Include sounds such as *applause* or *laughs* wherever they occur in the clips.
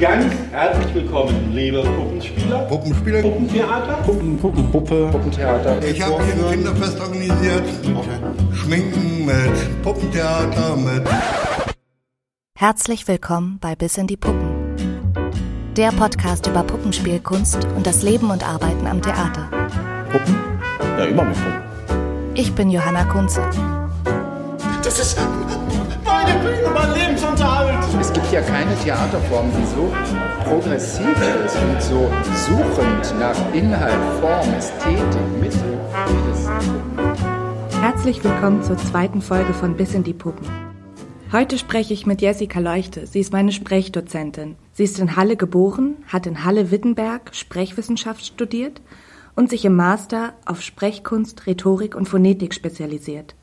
Ganz herzlich willkommen, liebe Puppenspieler, Puppenspieler, Puppentheater, Puppen, Puppen, Puppe, Puppentheater. Ich habe hier ein Kinderfest organisiert. Schminken mit Puppentheater, mit. Herzlich willkommen bei Bis in die Puppen. Der Podcast über Puppenspielkunst und das Leben und Arbeiten am Theater. Puppen? Ja, immer mit Puppen. Ich bin Johanna Kunze. Das ist meine Bühne, mein. Es gibt ja keine Theaterform, die so progressiv ist und so suchend nach Inhalt, Form, Ästhetik, Mittel. Herzlich willkommen zur zweiten Folge von Bis in die Puppen. Heute spreche ich mit Jessica Leuchte. Sie ist meine Sprechdozentin. Sie ist in Halle geboren, hat in Halle-Wittenberg Sprechwissenschaft studiert und sich im Master auf Sprechkunst, Rhetorik und Phonetik spezialisiert.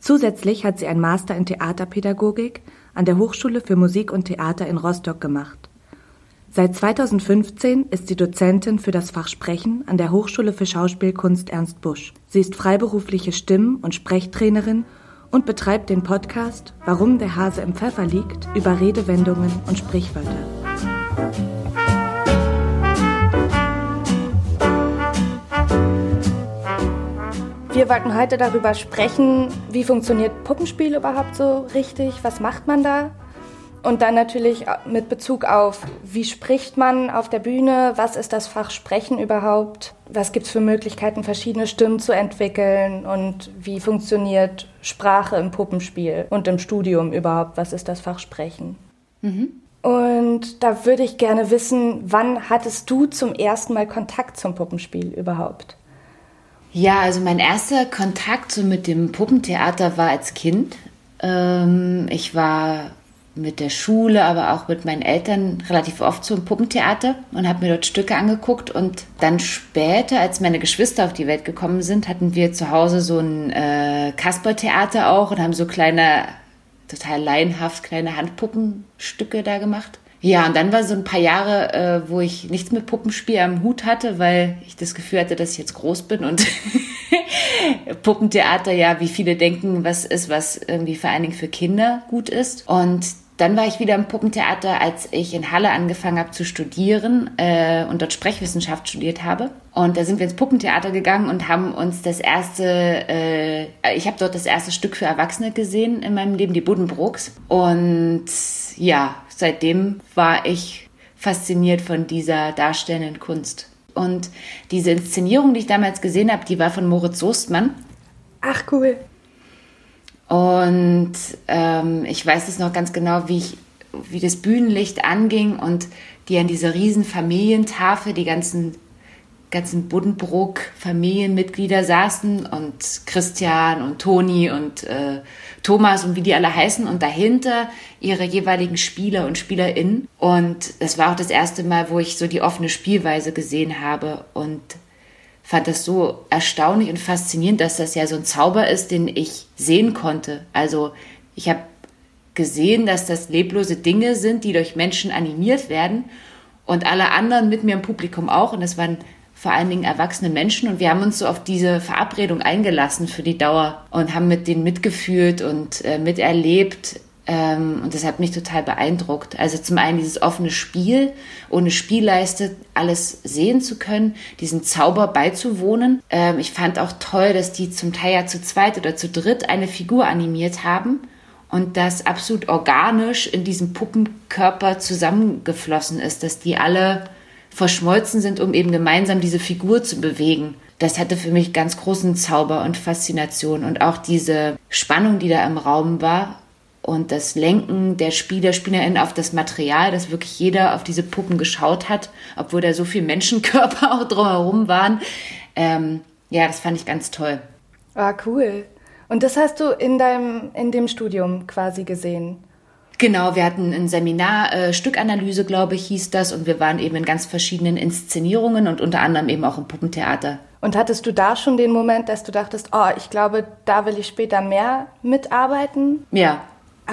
Zusätzlich hat sie ein Master in Theaterpädagogik an der Hochschule für Musik und Theater in Rostock gemacht. Seit 2015 ist sie Dozentin für das Fach Sprechen an der Hochschule für Schauspielkunst Ernst Busch. Sie ist freiberufliche Stimm- und Sprechtrainerin und betreibt den Podcast Warum der Hase im Pfeffer liegt über Redewendungen und Sprichwörter. Wir wollten heute darüber sprechen, wie funktioniert Puppenspiel überhaupt so richtig, was macht man da? Und dann natürlich mit Bezug auf, wie spricht man auf der Bühne, was ist das Fach Sprechen überhaupt, was gibt es für Möglichkeiten, verschiedene Stimmen zu entwickeln und wie funktioniert Sprache im Puppenspiel und im Studium überhaupt, was ist das Fach Sprechen. Mhm. Und da würde ich gerne wissen, wann hattest du zum ersten Mal Kontakt zum Puppenspiel überhaupt? Ja, also mein erster Kontakt so mit dem Puppentheater war als Kind. Ähm, ich war mit der Schule, aber auch mit meinen Eltern relativ oft zum Puppentheater und habe mir dort Stücke angeguckt. Und dann später, als meine Geschwister auf die Welt gekommen sind, hatten wir zu Hause so ein äh, Kaspertheater auch und haben so kleine, total laienhaft kleine Handpuppenstücke da gemacht. Ja, und dann war so ein paar Jahre, äh, wo ich nichts mit Puppenspiel am Hut hatte, weil ich das Gefühl hatte, dass ich jetzt groß bin und *laughs* Puppentheater ja, wie viele denken, was ist, was irgendwie vor allen Dingen für Kinder gut ist. Und dann war ich wieder im Puppentheater, als ich in Halle angefangen habe zu studieren äh, und dort Sprechwissenschaft studiert habe. Und da sind wir ins Puppentheater gegangen und haben uns das erste, äh, ich habe dort das erste Stück für Erwachsene gesehen in meinem Leben, die Buddenbrooks. Und ja, seitdem war ich fasziniert von dieser darstellenden Kunst. Und diese Inszenierung, die ich damals gesehen habe, die war von Moritz Soestmann. Ach cool. Und ähm, ich weiß es noch ganz genau, wie ich, wie das Bühnenlicht anging und die an dieser riesen Familientafel, die ganzen ganzen Buddenbrook-Familienmitglieder saßen und Christian und Toni und äh, Thomas und wie die alle heißen und dahinter ihre jeweiligen Spieler und Spielerinnen. Und das war auch das erste Mal, wo ich so die offene Spielweise gesehen habe und fand das so erstaunlich und faszinierend, dass das ja so ein Zauber ist, den ich sehen konnte. Also ich habe gesehen, dass das leblose Dinge sind, die durch Menschen animiert werden und alle anderen mit mir im Publikum auch. Und das waren vor allen Dingen erwachsene Menschen und wir haben uns so auf diese Verabredung eingelassen für die Dauer und haben mit denen mitgefühlt und äh, miterlebt, ähm, und das hat mich total beeindruckt. Also zum einen dieses offene Spiel, ohne Spielleiste alles sehen zu können, diesen Zauber beizuwohnen. Ähm, ich fand auch toll, dass die zum Teil ja zu zweit oder zu dritt eine Figur animiert haben und das absolut organisch in diesem Puppenkörper zusammengeflossen ist, dass die alle verschmolzen sind, um eben gemeinsam diese Figur zu bewegen. Das hatte für mich ganz großen Zauber und Faszination und auch diese Spannung, die da im Raum war, und das Lenken der Spieler, Spielerinnen auf das Material, dass wirklich jeder auf diese Puppen geschaut hat, obwohl da so viel Menschenkörper *laughs* auch drumherum waren. Ähm, ja, das fand ich ganz toll. Ah, cool. Und das hast du in deinem, in dem Studium quasi gesehen? Genau, wir hatten ein Seminar, äh, Stückanalyse, glaube ich, hieß das, und wir waren eben in ganz verschiedenen Inszenierungen und unter anderem eben auch im Puppentheater. Und hattest du da schon den Moment, dass du dachtest, oh, ich glaube, da will ich später mehr mitarbeiten? Ja,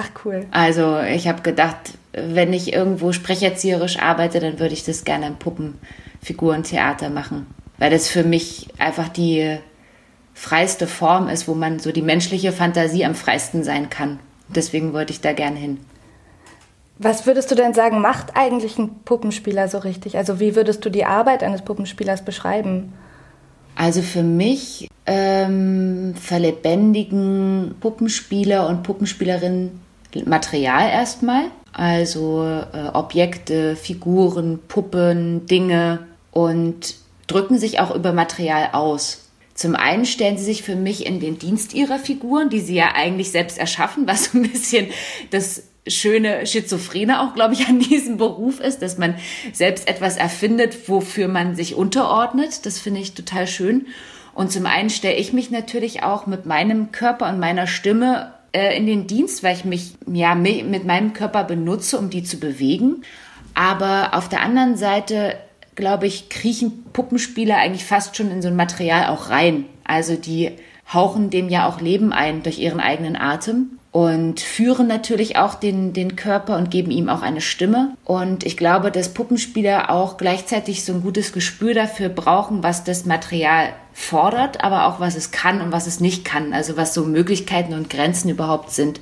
Ach cool. Also ich habe gedacht, wenn ich irgendwo sprecherzieherisch arbeite, dann würde ich das gerne im Puppenfigurentheater machen. Weil das für mich einfach die freiste Form ist, wo man so die menschliche Fantasie am freisten sein kann. Deswegen wollte ich da gerne hin. Was würdest du denn sagen, macht eigentlich ein Puppenspieler so richtig? Also wie würdest du die Arbeit eines Puppenspielers beschreiben? Also für mich ähm, verlebendigen Puppenspieler und Puppenspielerinnen Material erstmal. Also äh, Objekte, Figuren, Puppen, Dinge und drücken sich auch über Material aus. Zum einen stellen sie sich für mich in den Dienst ihrer Figuren, die sie ja eigentlich selbst erschaffen, was so ein bisschen das schöne Schizophrene auch, glaube ich, an diesem Beruf ist, dass man selbst etwas erfindet, wofür man sich unterordnet. Das finde ich total schön. Und zum einen stelle ich mich natürlich auch mit meinem Körper und meiner Stimme äh, in den Dienst, weil ich mich ja mit meinem Körper benutze, um die zu bewegen. Aber auf der anderen Seite glaube ich, kriechen Puppenspieler eigentlich fast schon in so ein Material auch rein. Also die hauchen dem ja auch Leben ein durch ihren eigenen Atem und führen natürlich auch den, den Körper und geben ihm auch eine Stimme. Und ich glaube, dass Puppenspieler auch gleichzeitig so ein gutes Gespür dafür brauchen, was das Material fordert, aber auch was es kann und was es nicht kann. Also was so Möglichkeiten und Grenzen überhaupt sind.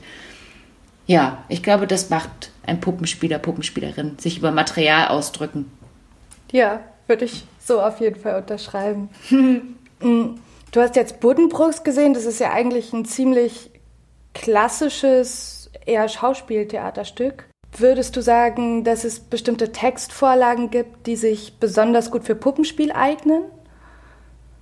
Ja, ich glaube, das macht ein Puppenspieler, Puppenspielerin, sich über Material ausdrücken. Ja, würde ich so auf jeden Fall unterschreiben. Mm, *laughs* du hast jetzt Buddenbrooks gesehen, das ist ja eigentlich ein ziemlich klassisches, eher Schauspieltheaterstück. Würdest du sagen, dass es bestimmte Textvorlagen gibt, die sich besonders gut für Puppenspiel eignen?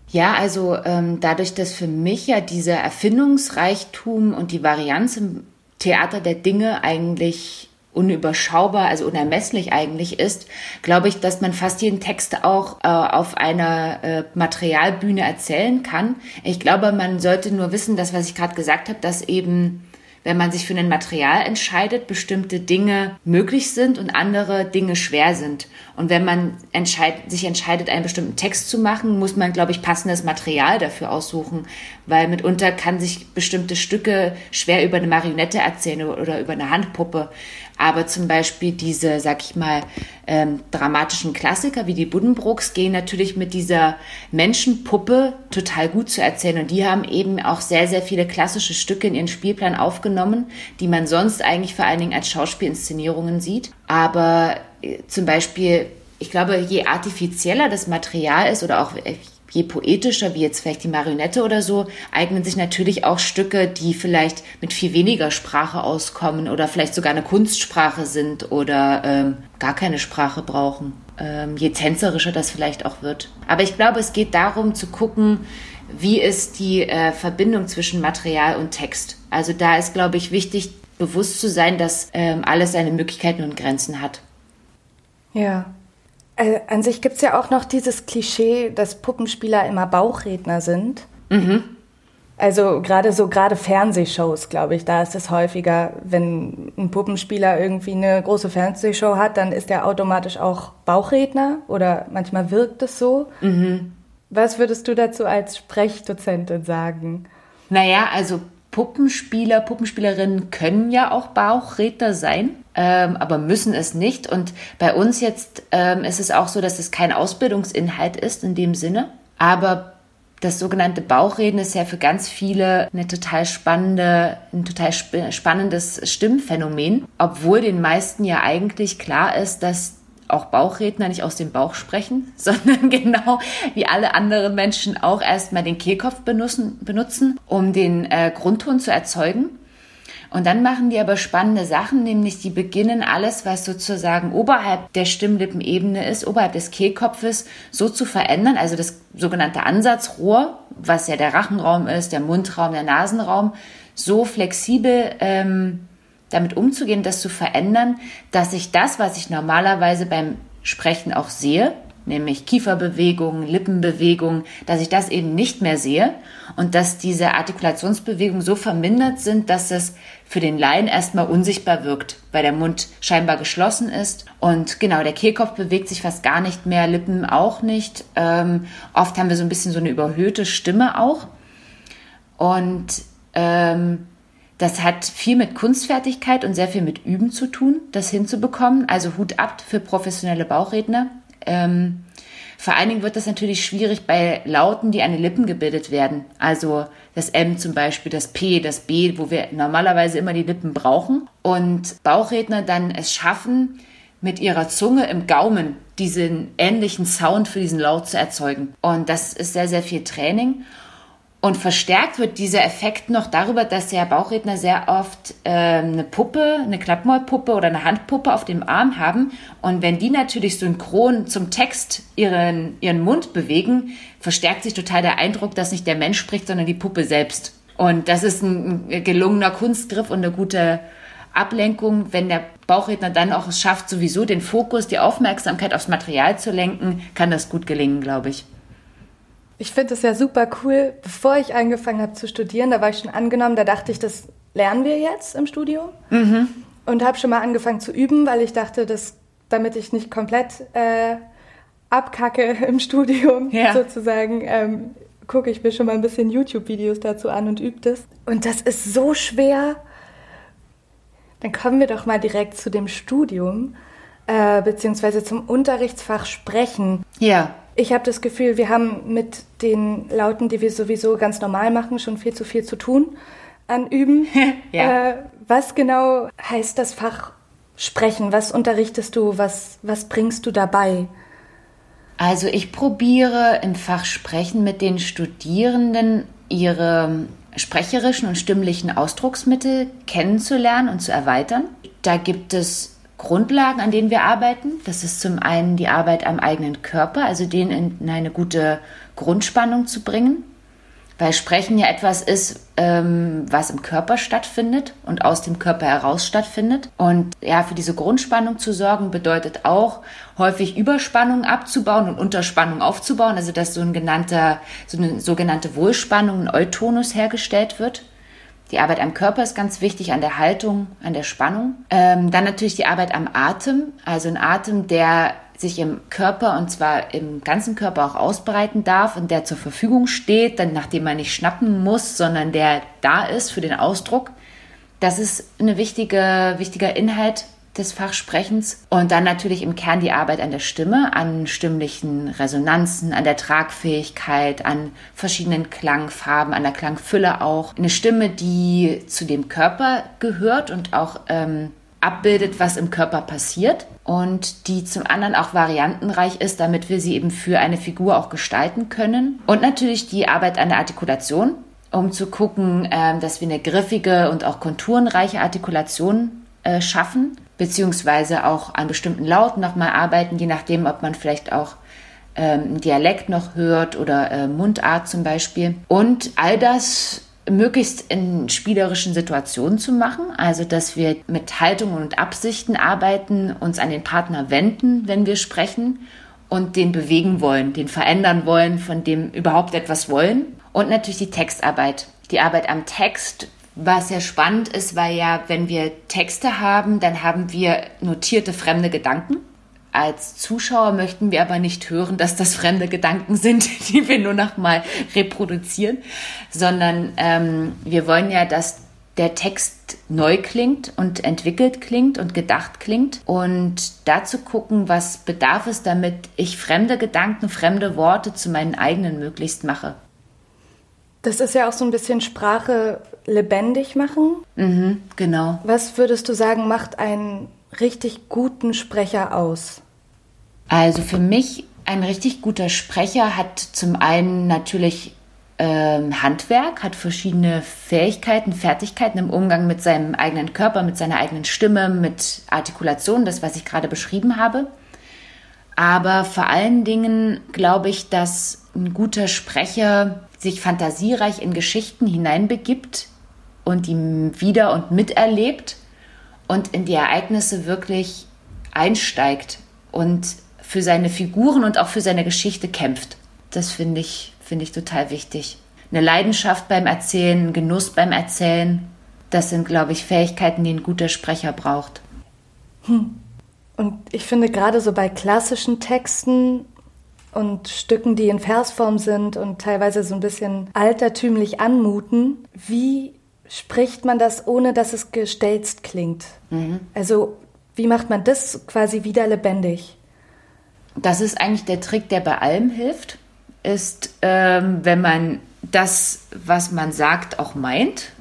Ja, also ähm, dadurch, dass für mich ja dieser Erfindungsreichtum und die Varianz im Theater der Dinge eigentlich unüberschaubar, also unermesslich eigentlich ist, glaube ich, dass man fast jeden Text auch äh, auf einer äh, Materialbühne erzählen kann. Ich glaube, man sollte nur wissen, dass was ich gerade gesagt habe, dass eben wenn man sich für ein Material entscheidet, bestimmte Dinge möglich sind und andere Dinge schwer sind. Und wenn man entscheid sich entscheidet, einen bestimmten Text zu machen, muss man, glaube ich, passendes Material dafür aussuchen, weil mitunter kann sich bestimmte Stücke schwer über eine Marionette erzählen oder über eine Handpuppe. Aber zum Beispiel diese, sag ich mal, ähm, dramatischen Klassiker wie die Buddenbrooks gehen natürlich mit dieser Menschenpuppe total gut zu erzählen. Und die haben eben auch sehr, sehr viele klassische Stücke in ihren Spielplan aufgenommen, die man sonst eigentlich vor allen Dingen als Schauspielinszenierungen sieht. Aber äh, zum Beispiel ich glaube, je artifizieller das Material ist oder auch äh, je poetischer, wie jetzt vielleicht die Marionette oder so, eignen sich natürlich auch Stücke, die vielleicht mit viel weniger Sprache auskommen oder vielleicht sogar eine Kunstsprache sind oder ähm, gar keine Sprache brauchen. Ähm, je tänzerischer das vielleicht auch wird. Aber ich glaube, es geht darum zu gucken, wie ist die äh, Verbindung zwischen Material und Text. Also da ist, glaube ich, wichtig, bewusst zu sein, dass ähm, alles seine Möglichkeiten und Grenzen hat. Ja, äh, an sich gibt es ja auch noch dieses Klischee, dass Puppenspieler immer Bauchredner sind. Mhm. Also gerade so, gerade Fernsehshows, glaube ich, da ist es häufiger, wenn ein Puppenspieler irgendwie eine große Fernsehshow hat, dann ist er automatisch auch Bauchredner oder manchmal wirkt es so. Mhm. Was würdest du dazu als Sprechdozentin sagen? Naja, also Puppenspieler, Puppenspielerinnen können ja auch Bauchredner sein, ähm, aber müssen es nicht. Und bei uns jetzt ähm, ist es auch so, dass es kein Ausbildungsinhalt ist in dem Sinne. Aber das sogenannte Bauchreden ist ja für ganz viele eine total spannende, ein total sp spannendes Stimmphänomen, obwohl den meisten ja eigentlich klar ist, dass auch Bauchredner nicht aus dem Bauch sprechen, *laughs* sondern genau wie alle anderen Menschen auch erstmal den Kehlkopf benutzen, benutzen um den äh, Grundton zu erzeugen. Und dann machen die aber spannende Sachen, nämlich die beginnen alles, was sozusagen oberhalb der Stimmlippenebene ist, oberhalb des Kehlkopfes, so zu verändern, also das sogenannte Ansatzrohr, was ja der Rachenraum ist, der Mundraum, der Nasenraum, so flexibel ähm, damit umzugehen, das zu verändern, dass ich das, was ich normalerweise beim Sprechen auch sehe, nämlich Kieferbewegungen, Lippenbewegungen, dass ich das eben nicht mehr sehe und dass diese Artikulationsbewegungen so vermindert sind, dass es für den Laien erstmal unsichtbar wirkt, weil der Mund scheinbar geschlossen ist und genau, der Kehlkopf bewegt sich fast gar nicht mehr, Lippen auch nicht. Ähm, oft haben wir so ein bisschen so eine überhöhte Stimme auch und ähm, das hat viel mit Kunstfertigkeit und sehr viel mit Üben zu tun, das hinzubekommen. Also Hut ab für professionelle Bauchredner. Ähm, Vor allen Dingen wird das natürlich schwierig bei Lauten, die an den Lippen gebildet werden. Also das M zum Beispiel, das P, das B, wo wir normalerweise immer die Lippen brauchen. Und Bauchredner dann es schaffen, mit ihrer Zunge im Gaumen diesen ähnlichen Sound für diesen Laut zu erzeugen. Und das ist sehr, sehr viel Training. Und verstärkt wird dieser Effekt noch darüber, dass der Bauchredner sehr oft äh, eine Puppe, eine Klappmaulpuppe oder eine Handpuppe auf dem Arm haben. Und wenn die natürlich synchron zum Text ihren, ihren Mund bewegen, verstärkt sich total der Eindruck, dass nicht der Mensch spricht, sondern die Puppe selbst. Und das ist ein gelungener Kunstgriff und eine gute Ablenkung, wenn der Bauchredner dann auch es schafft, sowieso den Fokus, die Aufmerksamkeit aufs Material zu lenken, kann das gut gelingen, glaube ich. Ich finde es ja super cool. Bevor ich angefangen habe zu studieren, da war ich schon angenommen, da dachte ich, das lernen wir jetzt im Studium. Mhm. Und habe schon mal angefangen zu üben, weil ich dachte, dass, damit ich nicht komplett äh, abkacke *laughs* im Studium ja. sozusagen, ähm, gucke ich mir schon mal ein bisschen YouTube-Videos dazu an und übe das. Und das ist so schwer. Dann kommen wir doch mal direkt zu dem Studium, äh, beziehungsweise zum Unterrichtsfach Sprechen. Ja. Ich habe das Gefühl, wir haben mit den Lauten, die wir sowieso ganz normal machen, schon viel zu viel zu tun an Üben. *laughs* ja. äh, was genau heißt das Fach Sprechen? Was unterrichtest du? Was, was bringst du dabei? Also ich probiere im Fach Sprechen mit den Studierenden ihre sprecherischen und stimmlichen Ausdrucksmittel kennenzulernen und zu erweitern. Da gibt es Grundlagen, an denen wir arbeiten. Das ist zum einen die Arbeit am eigenen Körper, also den in eine gute Grundspannung zu bringen, weil Sprechen ja etwas ist, ähm, was im Körper stattfindet und aus dem Körper heraus stattfindet. Und ja, für diese Grundspannung zu sorgen, bedeutet auch, häufig Überspannung abzubauen und Unterspannung aufzubauen, also dass so, ein genannter, so eine sogenannte Wohlspannung, ein Eutonus hergestellt wird. Die Arbeit am Körper ist ganz wichtig, an der Haltung, an der Spannung. Ähm, dann natürlich die Arbeit am Atem, also ein Atem, der sich im Körper und zwar im ganzen Körper auch ausbreiten darf und der zur Verfügung steht, dann nachdem man nicht schnappen muss, sondern der da ist für den Ausdruck. Das ist eine wichtige, wichtiger Inhalt des Fachsprechens und dann natürlich im Kern die Arbeit an der Stimme, an stimmlichen Resonanzen, an der Tragfähigkeit, an verschiedenen Klangfarben, an der Klangfülle auch. Eine Stimme, die zu dem Körper gehört und auch ähm, abbildet, was im Körper passiert und die zum anderen auch variantenreich ist, damit wir sie eben für eine Figur auch gestalten können. Und natürlich die Arbeit an der Artikulation, um zu gucken, äh, dass wir eine griffige und auch konturenreiche Artikulation äh, schaffen beziehungsweise auch an bestimmten Lauten nochmal arbeiten, je nachdem, ob man vielleicht auch ähm, Dialekt noch hört oder äh, Mundart zum Beispiel. Und all das möglichst in spielerischen Situationen zu machen, also dass wir mit Haltungen und Absichten arbeiten, uns an den Partner wenden, wenn wir sprechen und den bewegen wollen, den verändern wollen, von dem überhaupt etwas wollen. Und natürlich die Textarbeit. Die Arbeit am Text, was sehr spannend ist, weil ja, wenn wir Texte haben, dann haben wir notierte fremde Gedanken. Als Zuschauer möchten wir aber nicht hören, dass das fremde Gedanken sind, *laughs* die wir nur noch mal reproduzieren, sondern ähm, wir wollen ja, dass der Text neu klingt und entwickelt klingt und gedacht klingt und dazu gucken, was bedarf es, damit ich fremde Gedanken, fremde Worte zu meinen eigenen möglichst mache. Das ist ja auch so ein bisschen Sprache lebendig machen. Mhm, genau. Was würdest du sagen, macht einen richtig guten Sprecher aus? Also für mich, ein richtig guter Sprecher hat zum einen natürlich ähm, Handwerk, hat verschiedene Fähigkeiten, Fertigkeiten im Umgang mit seinem eigenen Körper, mit seiner eigenen Stimme, mit Artikulation, das, was ich gerade beschrieben habe. Aber vor allen Dingen glaube ich, dass ein guter Sprecher sich fantasiereich in Geschichten hineinbegibt und die wieder und miterlebt und in die Ereignisse wirklich einsteigt und für seine Figuren und auch für seine Geschichte kämpft. Das finde ich, finde ich total wichtig. Eine Leidenschaft beim Erzählen, Genuss beim Erzählen, das sind, glaube ich, Fähigkeiten, die ein guter Sprecher braucht. Hm. Und ich finde gerade so bei klassischen Texten und Stücken, die in Versform sind und teilweise so ein bisschen altertümlich anmuten. Wie spricht man das, ohne dass es gestelzt klingt? Mhm. Also wie macht man das quasi wieder lebendig? das ist eigentlich der Trick, der bei allem hilft, ist, ähm, wenn man das, was man sagt, auch meint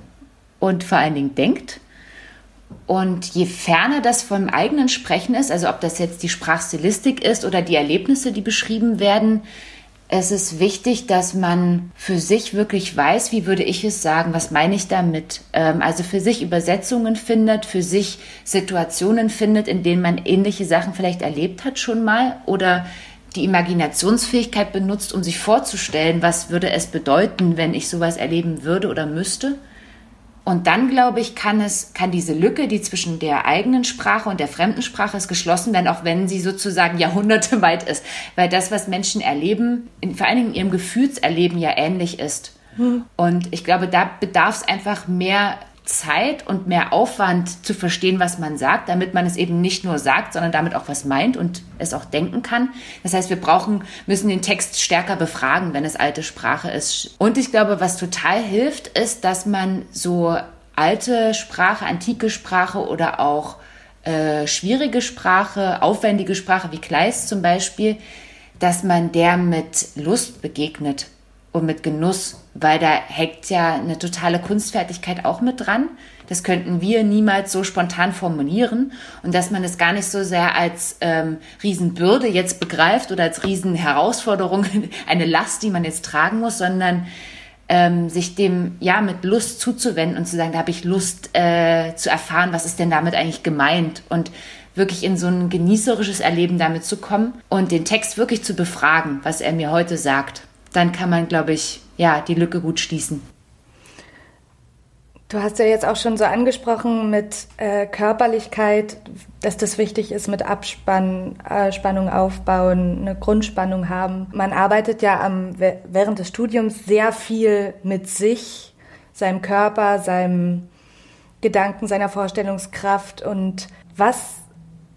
und vor allen Dingen denkt. Und je ferner das vom eigenen Sprechen ist, also ob das jetzt die Sprachstilistik ist oder die Erlebnisse, die beschrieben werden, es ist wichtig, dass man für sich wirklich weiß, wie würde ich es sagen, was meine ich damit. Ähm, also für sich Übersetzungen findet, für sich Situationen findet, in denen man ähnliche Sachen vielleicht erlebt hat schon mal oder die Imaginationsfähigkeit benutzt, um sich vorzustellen, was würde es bedeuten, wenn ich sowas erleben würde oder müsste. Und dann, glaube ich, kann es, kann diese Lücke, die zwischen der eigenen Sprache und der fremden Sprache ist, geschlossen werden, auch wenn sie sozusagen Jahrhunderte *laughs* weit ist. Weil das, was Menschen erleben, in, vor allen Dingen in ihrem Gefühlserleben ja ähnlich ist. Hm. Und ich glaube, da bedarf es einfach mehr Zeit und mehr Aufwand zu verstehen, was man sagt, damit man es eben nicht nur sagt, sondern damit auch was meint und es auch denken kann. Das heißt, wir brauchen, müssen den Text stärker befragen, wenn es alte Sprache ist. Und ich glaube, was total hilft, ist, dass man so alte Sprache, antike Sprache oder auch äh, schwierige Sprache, aufwendige Sprache wie Kleist zum Beispiel, dass man der mit Lust begegnet und mit Genuss, weil da hängt ja eine totale Kunstfertigkeit auch mit dran. Das könnten wir niemals so spontan formulieren. Und dass man es gar nicht so sehr als ähm, Riesenbürde jetzt begreift oder als Riesenherausforderung, *laughs* eine Last, die man jetzt tragen muss, sondern ähm, sich dem ja mit Lust zuzuwenden und zu sagen, da habe ich Lust äh, zu erfahren, was ist denn damit eigentlich gemeint? Und wirklich in so ein genießerisches Erleben damit zu kommen und den Text wirklich zu befragen, was er mir heute sagt dann kann man, glaube ich, ja, die Lücke gut schließen. Du hast ja jetzt auch schon so angesprochen mit äh, Körperlichkeit, dass das wichtig ist mit Abspann, äh, Spannung aufbauen, eine Grundspannung haben. Man arbeitet ja am, während des Studiums sehr viel mit sich, seinem Körper, seinem Gedanken, seiner Vorstellungskraft. Und was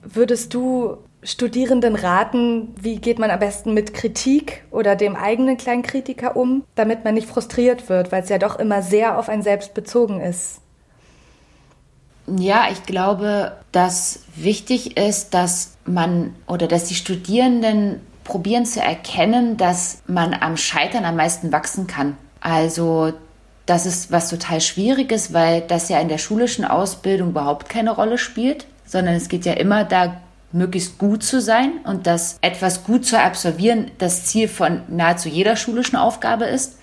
würdest du Studierenden raten, wie geht man am besten mit Kritik oder dem eigenen kleinen Kritiker um, damit man nicht frustriert wird, weil es ja doch immer sehr auf ein Selbst bezogen ist? Ja, ich glaube, dass wichtig ist, dass man oder dass die Studierenden probieren zu erkennen, dass man am Scheitern am meisten wachsen kann. Also das ist was total Schwieriges, weil das ja in der schulischen Ausbildung überhaupt keine Rolle spielt, sondern es geht ja immer da möglichst gut zu sein und dass etwas gut zu absolvieren das Ziel von nahezu jeder schulischen Aufgabe ist.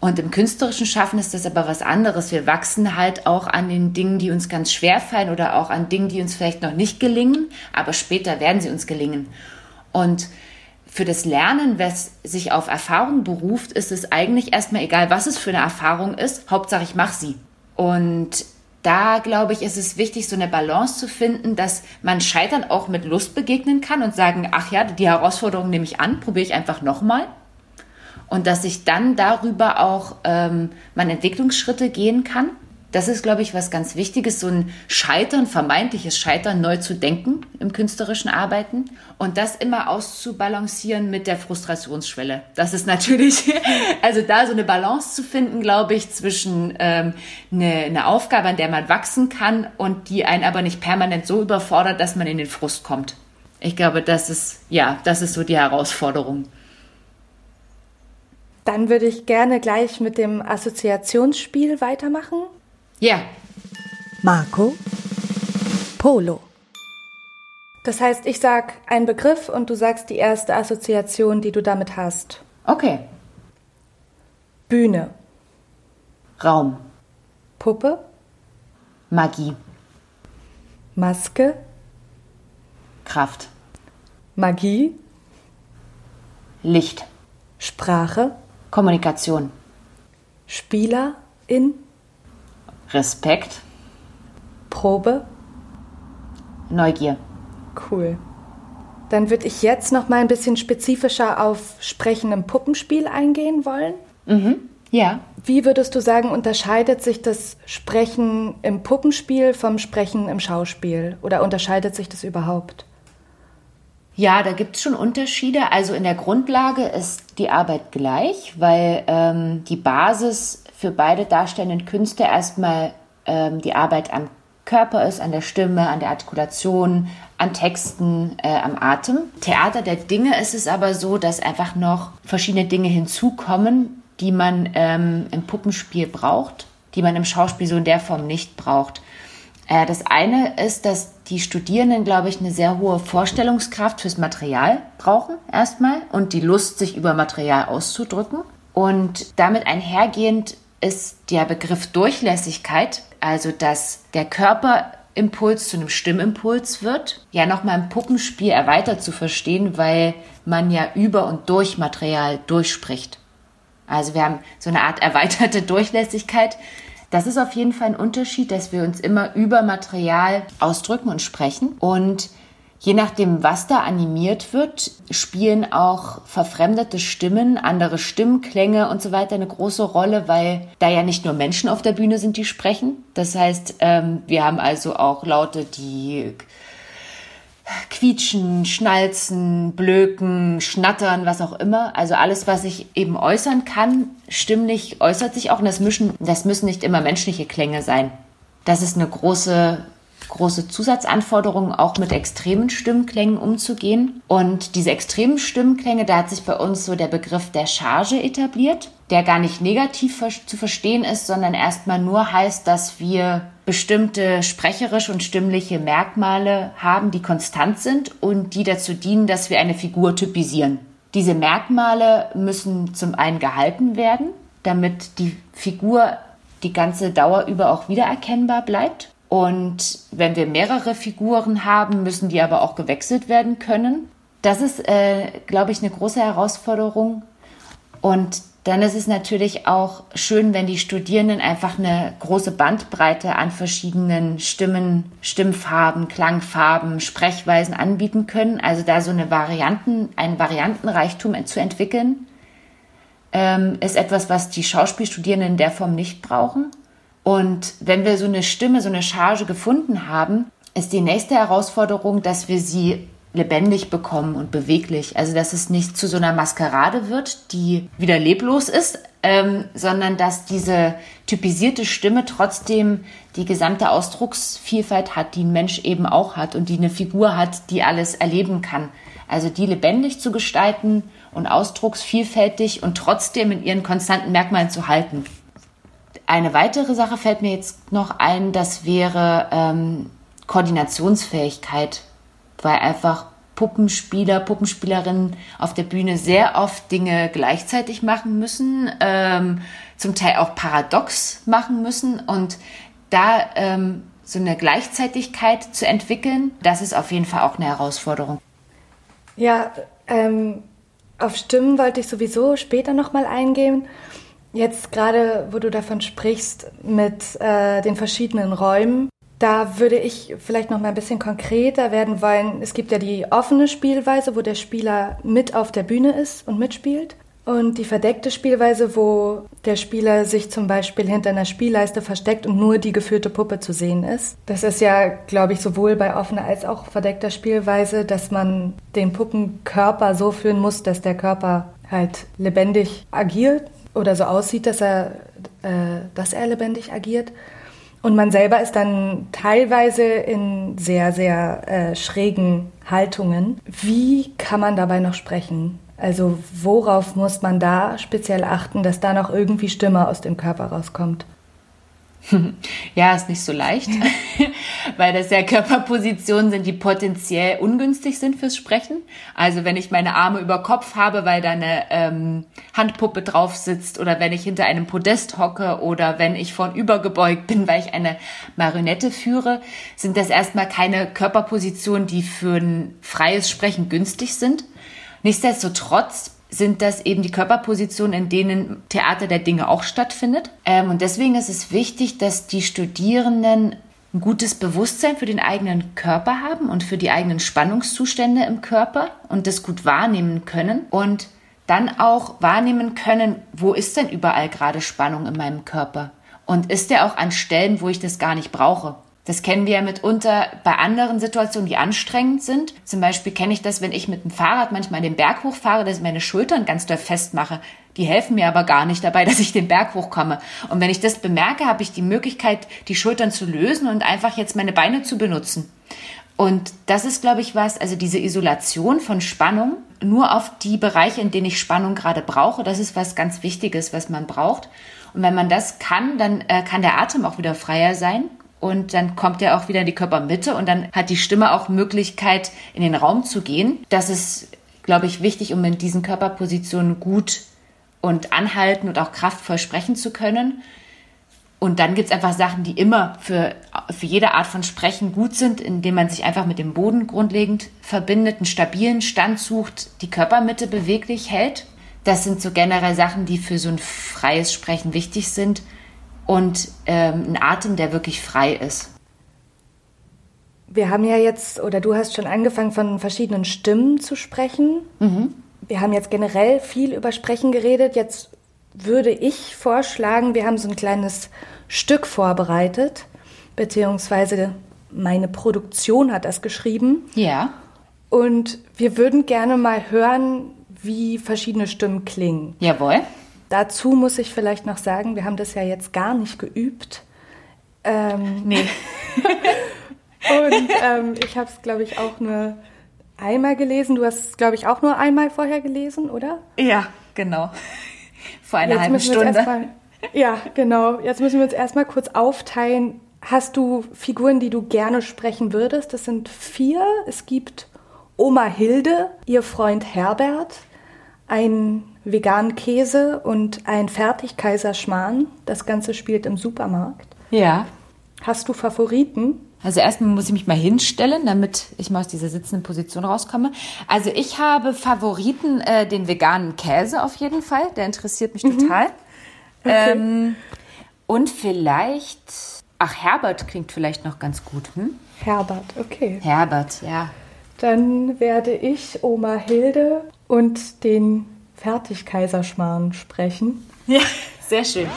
Und im künstlerischen Schaffen ist das aber was anderes. Wir wachsen halt auch an den Dingen, die uns ganz schwer fallen oder auch an Dingen, die uns vielleicht noch nicht gelingen, aber später werden sie uns gelingen. Und für das Lernen, was sich auf Erfahrung beruft, ist es eigentlich erstmal egal, was es für eine Erfahrung ist. Hauptsache, ich mache sie. Und da glaube ich, ist es wichtig, so eine Balance zu finden, dass man Scheitern auch mit Lust begegnen kann und sagen, ach ja, die Herausforderung nehme ich an, probiere ich einfach nochmal. Und dass sich dann darüber auch ähm, man Entwicklungsschritte gehen kann das ist, glaube ich, was ganz Wichtiges, so ein Scheitern, vermeintliches Scheitern neu zu denken im künstlerischen Arbeiten und das immer auszubalancieren mit der Frustrationsschwelle. Das ist natürlich, *laughs* also da so eine Balance zu finden, glaube ich, zwischen ähm, eine, eine Aufgabe, an der man wachsen kann und die einen aber nicht permanent so überfordert, dass man in den Frust kommt. Ich glaube, das ist, ja, das ist so die Herausforderung. Dann würde ich gerne gleich mit dem Assoziationsspiel weitermachen. Ja. Marco. Polo. Das heißt, ich sag einen Begriff und du sagst die erste Assoziation, die du damit hast. Okay. Bühne. Raum. Puppe. Magie. Maske. Kraft. Magie. Licht. Sprache. Kommunikation. Spielerin. Respekt. Probe. Neugier. Cool. Dann würde ich jetzt noch mal ein bisschen spezifischer auf Sprechen im Puppenspiel eingehen wollen. Mhm. Ja. Wie würdest du sagen, unterscheidet sich das Sprechen im Puppenspiel vom Sprechen im Schauspiel? Oder unterscheidet sich das überhaupt? Ja, da gibt es schon Unterschiede. Also in der Grundlage ist die Arbeit gleich, weil ähm, die Basis für beide darstellenden Künste erstmal ähm, die Arbeit am Körper ist, an der Stimme, an der Artikulation, an Texten, äh, am Atem. Theater der Dinge ist es aber so, dass einfach noch verschiedene Dinge hinzukommen, die man ähm, im Puppenspiel braucht, die man im Schauspiel so in der Form nicht braucht. Äh, das eine ist, dass die Studierenden, glaube ich, eine sehr hohe Vorstellungskraft fürs Material brauchen, erstmal, und die Lust, sich über Material auszudrücken. Und damit einhergehend ist der Begriff Durchlässigkeit, also dass der Körperimpuls zu einem Stimmimpuls wird, ja nochmal im Puppenspiel erweitert zu verstehen, weil man ja über und durch Material durchspricht. Also wir haben so eine Art erweiterte Durchlässigkeit. Das ist auf jeden Fall ein Unterschied, dass wir uns immer über Material ausdrücken und sprechen. Und Je nachdem, was da animiert wird, spielen auch verfremdete Stimmen, andere Stimmklänge und so weiter eine große Rolle, weil da ja nicht nur Menschen auf der Bühne sind, die sprechen. Das heißt, ähm, wir haben also auch Laute, die quietschen, schnalzen, blöken, schnattern, was auch immer. Also alles, was ich eben äußern kann, stimmlich äußert sich auch. Und das müssen, das müssen nicht immer menschliche Klänge sein. Das ist eine große große Zusatzanforderungen, auch mit extremen Stimmklängen umzugehen. Und diese extremen Stimmklänge, da hat sich bei uns so der Begriff der Charge etabliert, der gar nicht negativ zu verstehen ist, sondern erstmal nur heißt, dass wir bestimmte sprecherische und stimmliche Merkmale haben, die konstant sind und die dazu dienen, dass wir eine Figur typisieren. Diese Merkmale müssen zum einen gehalten werden, damit die Figur die ganze Dauer über auch wiedererkennbar bleibt. Und wenn wir mehrere Figuren haben, müssen die aber auch gewechselt werden können. Das ist, äh, glaube ich, eine große Herausforderung. Und dann ist es natürlich auch schön, wenn die Studierenden einfach eine große Bandbreite an verschiedenen Stimmen, Stimmfarben, Klangfarben, Sprechweisen anbieten können. Also da so eine Varianten, einen Variantenreichtum zu entwickeln, ähm, ist etwas, was die Schauspielstudierenden in der Form nicht brauchen. Und wenn wir so eine Stimme, so eine Charge gefunden haben, ist die nächste Herausforderung, dass wir sie lebendig bekommen und beweglich. Also dass es nicht zu so einer Maskerade wird, die wieder leblos ist, ähm, sondern dass diese typisierte Stimme trotzdem die gesamte Ausdrucksvielfalt hat, die ein Mensch eben auch hat und die eine Figur hat, die alles erleben kann. Also die lebendig zu gestalten und ausdrucksvielfältig und trotzdem in ihren konstanten Merkmalen zu halten. Eine weitere Sache fällt mir jetzt noch ein, das wäre ähm, Koordinationsfähigkeit, weil einfach Puppenspieler, Puppenspielerinnen auf der Bühne sehr oft Dinge gleichzeitig machen müssen, ähm, zum Teil auch paradox machen müssen und da ähm, so eine Gleichzeitigkeit zu entwickeln, das ist auf jeden Fall auch eine Herausforderung. Ja, ähm, auf Stimmen wollte ich sowieso später nochmal eingehen. Jetzt gerade, wo du davon sprichst, mit äh, den verschiedenen Räumen, da würde ich vielleicht noch mal ein bisschen konkreter werden wollen. Es gibt ja die offene Spielweise, wo der Spieler mit auf der Bühne ist und mitspielt. Und die verdeckte Spielweise, wo der Spieler sich zum Beispiel hinter einer Spielleiste versteckt und nur die geführte Puppe zu sehen ist. Das ist ja, glaube ich, sowohl bei offener als auch verdeckter Spielweise, dass man den Puppenkörper so führen muss, dass der Körper halt lebendig agiert oder so aussieht, dass er, äh, dass er lebendig agiert. Und man selber ist dann teilweise in sehr, sehr äh, schrägen Haltungen. Wie kann man dabei noch sprechen? Also worauf muss man da speziell achten, dass da noch irgendwie Stimme aus dem Körper rauskommt? *laughs* Ja, ist nicht so leicht, *laughs* weil das ja Körperpositionen sind, die potenziell ungünstig sind fürs Sprechen. Also wenn ich meine Arme über Kopf habe, weil da eine ähm, Handpuppe drauf sitzt oder wenn ich hinter einem Podest hocke oder wenn ich vorn gebeugt bin, weil ich eine Marionette führe, sind das erstmal keine Körperpositionen, die für ein freies Sprechen günstig sind. Nichtsdestotrotz sind das eben die Körperpositionen, in denen Theater der Dinge auch stattfindet. Ähm, und deswegen ist es wichtig, dass die Studierenden ein gutes Bewusstsein für den eigenen Körper haben und für die eigenen Spannungszustände im Körper und das gut wahrnehmen können und dann auch wahrnehmen können, wo ist denn überall gerade Spannung in meinem Körper? Und ist der auch an Stellen, wo ich das gar nicht brauche? Das kennen wir ja mitunter bei anderen Situationen, die anstrengend sind. Zum Beispiel kenne ich das, wenn ich mit dem Fahrrad manchmal den Berg hochfahre, dass ich meine Schultern ganz doll festmache. Die helfen mir aber gar nicht dabei, *laughs* dass ich den Berg hochkomme. Und wenn ich das bemerke, habe ich die Möglichkeit, die Schultern zu lösen und einfach jetzt meine Beine zu benutzen. Und das ist, glaube ich, was, also diese Isolation von Spannung nur auf die Bereiche, in denen ich Spannung gerade brauche, das ist was ganz Wichtiges, was man braucht. Und wenn man das kann, dann äh, kann der Atem auch wieder freier sein und dann kommt er auch wieder in die Körpermitte und dann hat die Stimme auch Möglichkeit, in den Raum zu gehen. Das ist, glaube ich, wichtig, um in diesen Körperpositionen gut und anhalten und auch kraftvoll sprechen zu können. Und dann gibt es einfach Sachen, die immer für, für jede Art von Sprechen gut sind, indem man sich einfach mit dem Boden grundlegend verbindet, einen stabilen Stand sucht, die Körpermitte beweglich hält. Das sind so generell Sachen, die für so ein freies Sprechen wichtig sind. Und ähm, ein Atem, der wirklich frei ist. Wir haben ja jetzt, oder du hast schon angefangen, von verschiedenen Stimmen zu sprechen. Mhm. Wir haben jetzt generell viel über Sprechen geredet. Jetzt würde ich vorschlagen, wir haben so ein kleines Stück vorbereitet, beziehungsweise meine Produktion hat das geschrieben. Ja. Und wir würden gerne mal hören, wie verschiedene Stimmen klingen. Jawohl. Dazu muss ich vielleicht noch sagen, wir haben das ja jetzt gar nicht geübt. Ähm, nee. *laughs* und ähm, ich habe es, glaube ich, auch nur einmal gelesen. Du hast es, glaube ich, auch nur einmal vorher gelesen, oder? Ja, genau. Vor einer halben Stunde. Mal, ja, genau. Jetzt müssen wir uns erstmal kurz aufteilen. Hast du Figuren, die du gerne sprechen würdest? Das sind vier. Es gibt Oma Hilde, ihr Freund Herbert, ein veganen Käse und ein Fertigkaiserschmarrn. Das Ganze spielt im Supermarkt. Ja. Hast du Favoriten? Also erstmal muss ich mich mal hinstellen, damit ich mal aus dieser sitzenden Position rauskomme. Also ich habe Favoriten, äh, den veganen Käse auf jeden Fall. Der interessiert mich total. Mhm. Okay. Ähm, und vielleicht, ach Herbert klingt vielleicht noch ganz gut. Hm? Herbert, okay. Herbert, ja. Dann werde ich Oma Hilde und den Fertigkaiserschmarrn sprechen. Ja, sehr schön.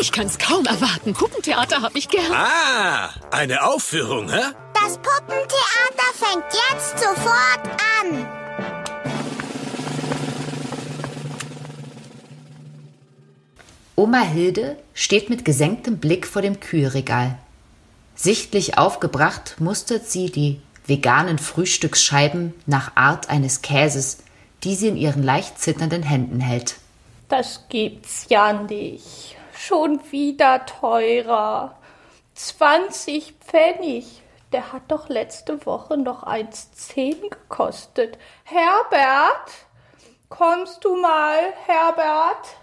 Ich kann's kaum erwarten. Puppentheater hab ich gern. Ah, eine Aufführung, hä? Das Puppentheater fängt jetzt sofort an. Oma Hilde steht mit gesenktem Blick vor dem Kühlregal. Sichtlich aufgebracht mustert sie die veganen Frühstücksscheiben nach Art eines Käses, die sie in ihren leicht zitternden Händen hält. Das gibt's ja nicht. Schon wieder teurer. 20 Pfennig. Der hat doch letzte Woche noch 1,10 gekostet. Herbert? Kommst du mal, Herbert?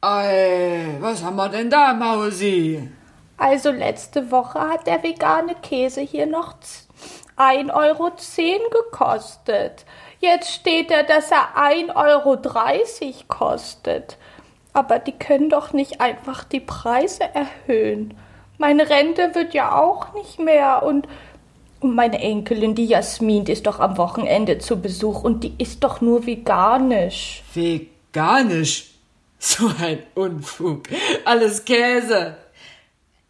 Ei, was haben wir denn da, Mausi? Also letzte Woche hat der vegane Käse hier noch 1,10 Euro gekostet. Jetzt steht er, dass er 1,30 Euro kostet. Aber die können doch nicht einfach die Preise erhöhen. Meine Rente wird ja auch nicht mehr und, meine Enkelin, die Jasmin, die ist doch am Wochenende zu Besuch und die ist doch nur veganisch. Veganisch? So ein Unfug. Alles Käse.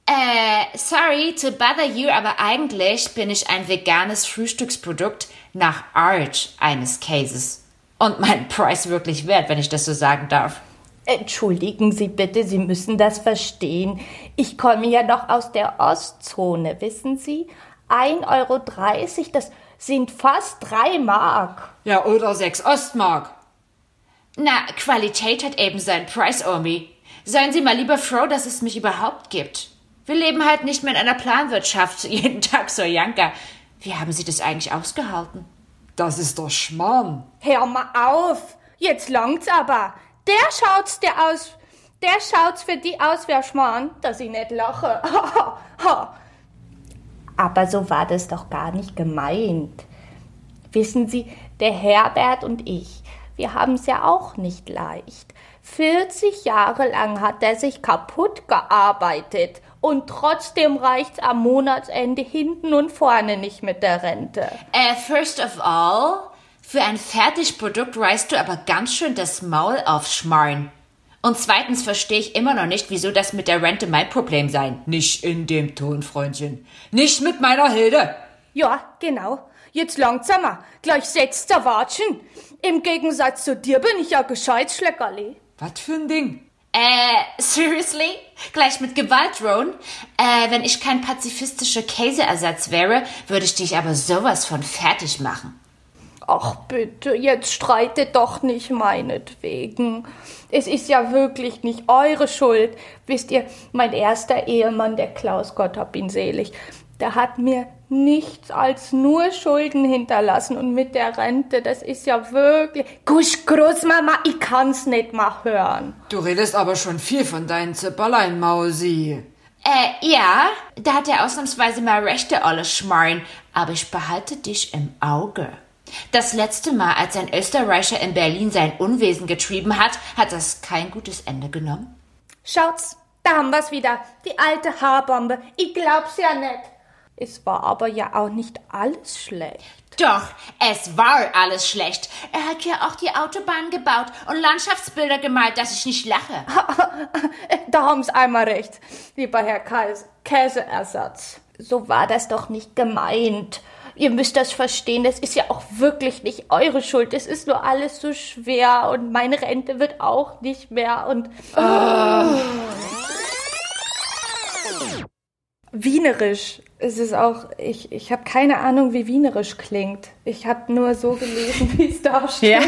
Äh, sorry to bother you, aber eigentlich bin ich ein veganes Frühstücksprodukt nach Art eines Käses. Und meinen *laughs* Preis wirklich wert, wenn ich das so sagen darf. Entschuldigen Sie bitte, Sie müssen das verstehen. Ich komme ja noch aus der Ostzone, wissen Sie? 1,30 Euro, das sind fast drei Mark. Ja, oder sechs Ostmark. Na, Qualität hat eben seinen Preis, Omi. Seien Sie mal lieber froh, dass es mich überhaupt gibt. Wir leben halt nicht mehr in einer Planwirtschaft, jeden *laughs* Tag so Janka. Wie haben Sie das eigentlich ausgehalten? Das ist doch Schmarrn. Hör mal auf! Jetzt langt's aber. Der schaut's dir aus. Der schaut's für die aus, wer Schmarrn, dass ich nicht lache. *laughs* aber so war das doch gar nicht gemeint. Wissen Sie, der Herbert und ich, wir haben's ja auch nicht leicht. 40 Jahre lang hat er sich kaputt gearbeitet und trotzdem reicht's am Monatsende hinten und vorne nicht mit der Rente. Uh, first of all, für ein Fertigprodukt reißt du aber ganz schön das Maul aufschmarren. Und zweitens verstehe ich immer noch nicht, wieso das mit der Rente mein Problem sein. Nicht in dem Ton, Freundchen. Nicht mit meiner Hilde. Ja, genau. Jetzt langsamer. Gleich setzt der Watschen. Im Gegensatz zu dir bin ich ja gescheit Schleckerli. Was für ein Ding? Äh, seriously? Gleich mit Gewalt, Ron? Äh, wenn ich kein pazifistischer Käseersatz wäre, würde ich dich aber sowas von fertig machen. Ach bitte, jetzt streitet doch nicht meinetwegen. Es ist ja wirklich nicht eure Schuld. Wisst ihr, mein erster Ehemann, der Klaus, Gott hab ihn selig, der hat mir nichts als nur Schulden hinterlassen und mit der Rente, das ist ja wirklich. Gusch, Großmama, ich kann's nicht mal hören. Du redest aber schon viel von deinen Zipperlein, Mausi. Äh, ja, da hat er ausnahmsweise mal rechte olle Schmarrn, aber ich behalte dich im Auge. Das letzte Mal, als ein Österreicher in Berlin sein Unwesen getrieben hat, hat das kein gutes Ende genommen. Schaut's, da haben wir's wieder. Die alte Haarbombe. Ich glaub's ja nicht. Es war aber ja auch nicht alles schlecht. Doch, es war alles schlecht. Er hat ja auch die Autobahn gebaut und Landschaftsbilder gemalt, dass ich nicht lache. *laughs* da haben's einmal recht, lieber Herr Kais Käseersatz. So war das doch nicht gemeint. Ihr müsst das verstehen, das ist ja auch wirklich nicht eure Schuld. Es ist nur alles so schwer und meine Rente wird auch nicht mehr und. Oh. *laughs* Wienerisch. Es ist auch, ich, ich habe keine Ahnung, wie Wienerisch klingt. Ich habe nur so gelesen, *laughs* wie es da steht. Ja. *laughs*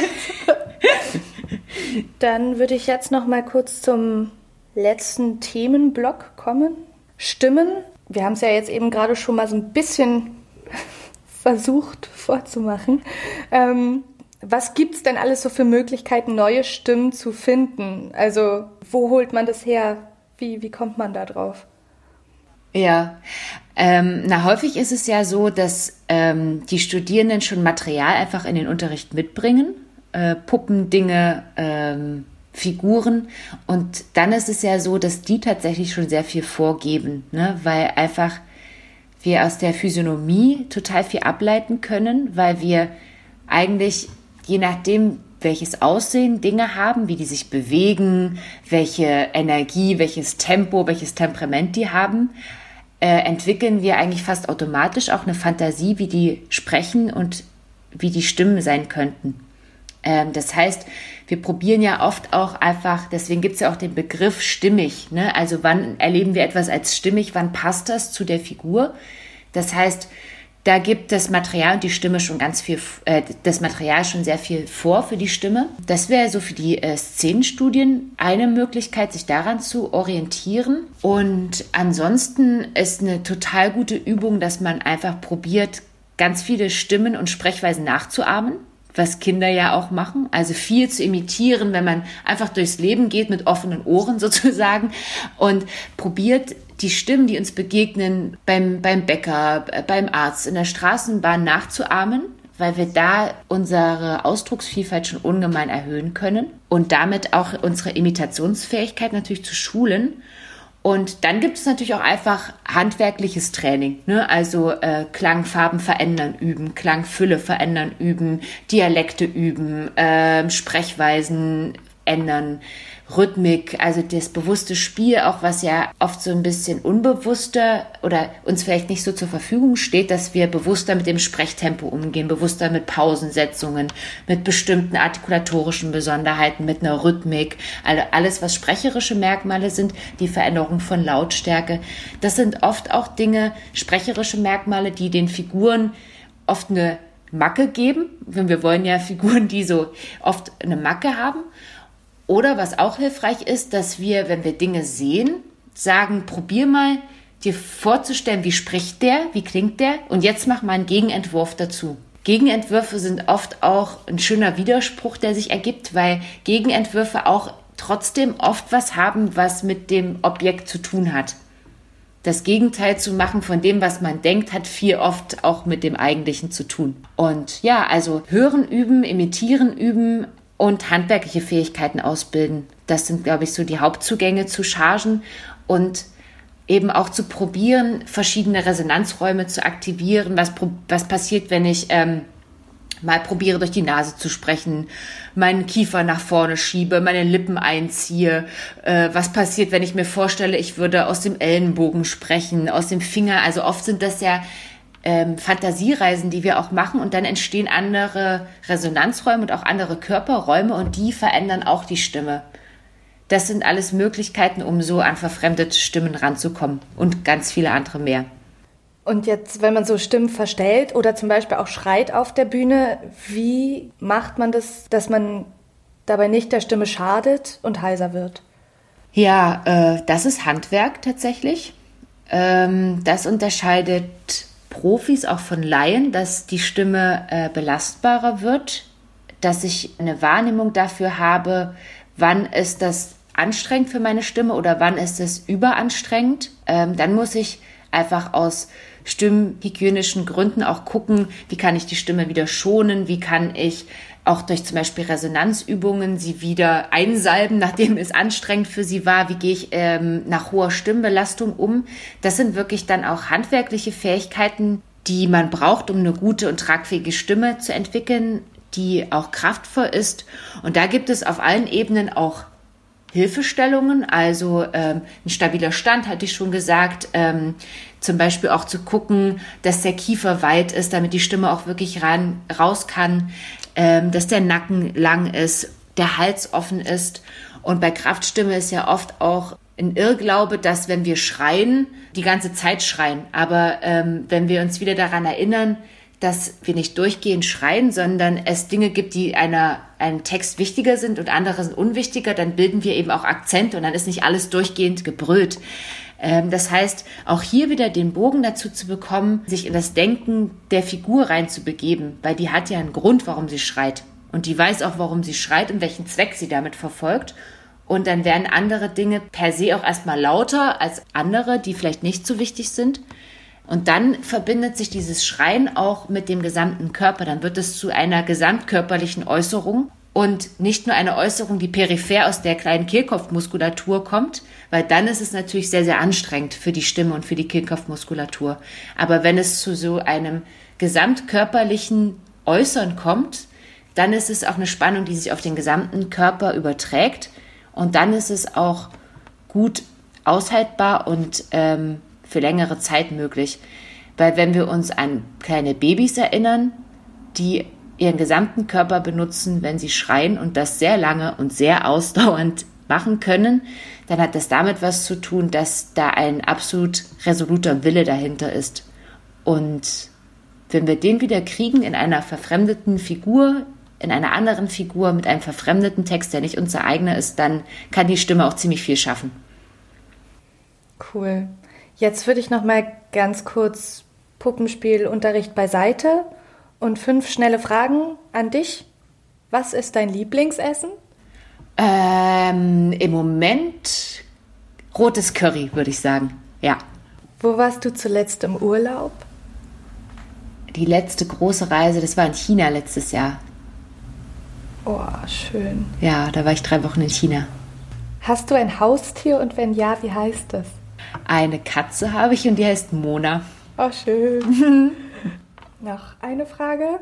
Dann würde ich jetzt noch mal kurz zum letzten Themenblock kommen. Stimmen. Wir haben es ja jetzt eben gerade schon mal so ein bisschen *laughs* versucht vorzumachen. Ähm, was gibt es denn alles so für Möglichkeiten, neue Stimmen zu finden? Also, wo holt man das her? Wie, wie kommt man da drauf? Ja, ähm, na häufig ist es ja so, dass ähm, die Studierenden schon Material einfach in den Unterricht mitbringen, äh, Puppen, Dinge, ähm, Figuren und dann ist es ja so, dass die tatsächlich schon sehr viel vorgeben, ne? weil einfach wir aus der Physiognomie total viel ableiten können, weil wir eigentlich je nachdem, welches Aussehen Dinge haben, wie die sich bewegen, welche Energie, welches Tempo, welches Temperament die haben, äh, entwickeln wir eigentlich fast automatisch auch eine Fantasie, wie die sprechen und wie die Stimmen sein könnten. Ähm, das heißt, wir probieren ja oft auch einfach, deswegen gibt es ja auch den Begriff stimmig. Ne? Also wann erleben wir etwas als stimmig, wann passt das zu der Figur? Das heißt, da gibt das Material und die Stimme schon ganz viel, äh, das Material schon sehr viel vor für die Stimme. Das wäre so für die äh, Szenenstudien eine Möglichkeit, sich daran zu orientieren. Und ansonsten ist eine total gute Übung, dass man einfach probiert, ganz viele Stimmen und Sprechweisen nachzuahmen was Kinder ja auch machen. Also viel zu imitieren, wenn man einfach durchs Leben geht mit offenen Ohren *laughs* sozusagen und probiert die Stimmen, die uns begegnen beim, beim Bäcker, beim Arzt, in der Straßenbahn nachzuahmen, weil wir da unsere Ausdrucksvielfalt schon ungemein erhöhen können und damit auch unsere Imitationsfähigkeit natürlich zu schulen. Und dann gibt es natürlich auch einfach handwerkliches Training, ne? also äh, Klangfarben verändern üben, Klangfülle verändern üben, Dialekte üben, äh, Sprechweisen ändern, Rhythmik, also das bewusste Spiel, auch was ja oft so ein bisschen unbewusster oder uns vielleicht nicht so zur Verfügung steht, dass wir bewusster mit dem Sprechtempo umgehen, bewusster mit Pausensetzungen, mit bestimmten artikulatorischen Besonderheiten, mit einer Rhythmik, also alles, was sprecherische Merkmale sind, die Veränderung von Lautstärke. Das sind oft auch Dinge, sprecherische Merkmale, die den Figuren oft eine Macke geben. Wir wollen ja Figuren, die so oft eine Macke haben. Oder was auch hilfreich ist, dass wir, wenn wir Dinge sehen, sagen, probier mal dir vorzustellen, wie spricht der, wie klingt der und jetzt mach mal einen Gegenentwurf dazu. Gegenentwürfe sind oft auch ein schöner Widerspruch, der sich ergibt, weil Gegenentwürfe auch trotzdem oft was haben, was mit dem Objekt zu tun hat. Das Gegenteil zu machen von dem, was man denkt, hat viel oft auch mit dem Eigentlichen zu tun. Und ja, also hören üben, imitieren üben, und handwerkliche Fähigkeiten ausbilden. Das sind, glaube ich, so die Hauptzugänge zu Chargen und eben auch zu probieren, verschiedene Resonanzräume zu aktivieren. Was, was passiert, wenn ich ähm, mal probiere durch die Nase zu sprechen, meinen Kiefer nach vorne schiebe, meine Lippen einziehe. Äh, was passiert, wenn ich mir vorstelle, ich würde aus dem Ellenbogen sprechen, aus dem Finger. Also oft sind das ja ähm, Fantasiereisen, die wir auch machen und dann entstehen andere Resonanzräume und auch andere Körperräume und die verändern auch die Stimme. Das sind alles Möglichkeiten, um so an verfremdete Stimmen ranzukommen und ganz viele andere mehr. Und jetzt, wenn man so Stimmen verstellt oder zum Beispiel auch schreit auf der Bühne, wie macht man das, dass man dabei nicht der Stimme schadet und heiser wird? Ja, äh, das ist Handwerk tatsächlich. Ähm, das unterscheidet Profis auch von Laien, dass die Stimme äh, belastbarer wird, dass ich eine Wahrnehmung dafür habe, wann ist das anstrengend für meine Stimme oder wann ist es überanstrengend. Ähm, dann muss ich einfach aus stimmhygienischen Gründen auch gucken, wie kann ich die Stimme wieder schonen, wie kann ich auch durch zum Beispiel Resonanzübungen sie wieder einsalben, *laughs* nachdem es anstrengend für sie war. Wie gehe ich ähm, nach hoher Stimmbelastung um? Das sind wirklich dann auch handwerkliche Fähigkeiten, die man braucht, um eine gute und tragfähige Stimme zu entwickeln, die auch kraftvoll ist. Und da gibt es auf allen Ebenen auch Hilfestellungen, also ähm, ein stabiler Stand, hatte ich schon gesagt, ähm, zum Beispiel auch zu gucken, dass der Kiefer weit ist, damit die Stimme auch wirklich ran, raus kann, ähm, dass der Nacken lang ist, der Hals offen ist. Und bei Kraftstimme ist ja oft auch ein Irrglaube, dass wenn wir schreien, die ganze Zeit schreien. Aber ähm, wenn wir uns wieder daran erinnern, dass wir nicht durchgehend schreien, sondern es Dinge gibt, die einer, einem Text wichtiger sind und andere sind unwichtiger, dann bilden wir eben auch Akzente und dann ist nicht alles durchgehend gebrüllt. Ähm, das heißt, auch hier wieder den Bogen dazu zu bekommen, sich in das Denken der Figur reinzubegeben, weil die hat ja einen Grund, warum sie schreit. Und die weiß auch, warum sie schreit und welchen Zweck sie damit verfolgt. Und dann werden andere Dinge per se auch erstmal lauter als andere, die vielleicht nicht so wichtig sind. Und dann verbindet sich dieses Schreien auch mit dem gesamten Körper. Dann wird es zu einer gesamtkörperlichen Äußerung und nicht nur eine Äußerung, die peripher aus der kleinen Kehlkopfmuskulatur kommt, weil dann ist es natürlich sehr, sehr anstrengend für die Stimme und für die Kehlkopfmuskulatur. Aber wenn es zu so einem gesamtkörperlichen Äußern kommt, dann ist es auch eine Spannung, die sich auf den gesamten Körper überträgt und dann ist es auch gut aushaltbar und ähm, für längere Zeit möglich. Weil wenn wir uns an kleine Babys erinnern, die ihren gesamten Körper benutzen, wenn sie schreien und das sehr lange und sehr ausdauernd machen können, dann hat das damit was zu tun, dass da ein absolut resoluter Wille dahinter ist. Und wenn wir den wieder kriegen in einer verfremdeten Figur, in einer anderen Figur mit einem verfremdeten Text, der nicht unser eigener ist, dann kann die Stimme auch ziemlich viel schaffen. Cool. Jetzt würde ich noch mal ganz kurz Puppenspielunterricht beiseite und fünf schnelle Fragen an dich. Was ist dein Lieblingsessen? Ähm, Im Moment rotes Curry, würde ich sagen. Ja. Wo warst du zuletzt im Urlaub? Die letzte große Reise, das war in China letztes Jahr. Oh, schön. Ja, da war ich drei Wochen in China. Hast du ein Haustier und wenn ja, wie heißt es? Eine Katze habe ich und die heißt Mona. Oh, schön. *laughs* Noch eine Frage.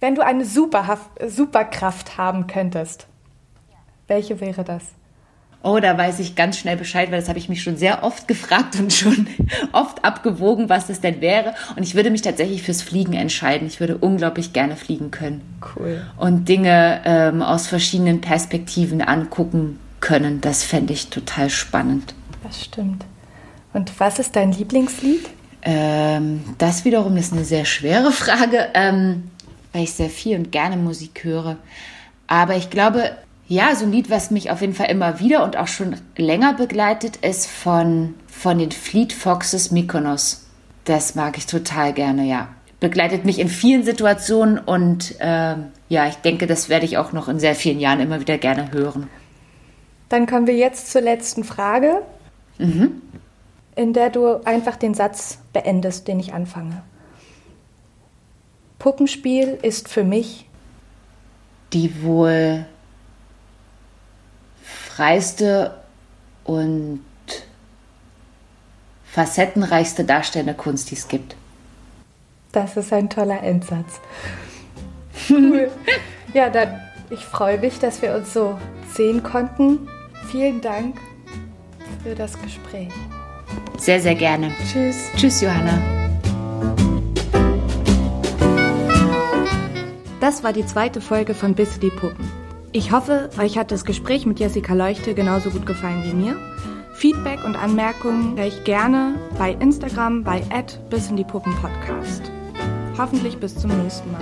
Wenn du eine Superhaft Superkraft haben könntest, welche wäre das? Oh, da weiß ich ganz schnell Bescheid, weil das habe ich mich schon sehr oft gefragt und schon *laughs* oft abgewogen, was das denn wäre. Und ich würde mich tatsächlich fürs Fliegen entscheiden. Ich würde unglaublich gerne fliegen können. Cool. Und Dinge ähm, aus verschiedenen Perspektiven angucken können. Das fände ich total spannend. Das stimmt. Und was ist dein Lieblingslied? Ähm, das wiederum ist eine sehr schwere Frage, ähm, weil ich sehr viel und gerne Musik höre. Aber ich glaube, ja, so ein Lied, was mich auf jeden Fall immer wieder und auch schon länger begleitet, ist von, von den Fleet Foxes Mykonos. Das mag ich total gerne, ja. Begleitet mich in vielen Situationen und ähm, ja, ich denke, das werde ich auch noch in sehr vielen Jahren immer wieder gerne hören. Dann kommen wir jetzt zur letzten Frage, Mhm. In der du einfach den Satz beendest, den ich anfange. Puppenspiel ist für mich die wohl freiste und facettenreichste darstellende Kunst, die es gibt. Das ist ein toller Endsatz. *laughs* Cool. Ja, dann, ich freue mich, dass wir uns so sehen konnten. Vielen Dank für das Gespräch. Sehr, sehr gerne. Tschüss. Tschüss, Johanna. Das war die zweite Folge von Bisse die Puppen. Ich hoffe, euch hat das Gespräch mit Jessica Leuchte genauso gut gefallen wie mir. Feedback und Anmerkungen höre ich gerne bei Instagram bei bis in die Puppen Podcast. Hoffentlich bis zum nächsten Mal.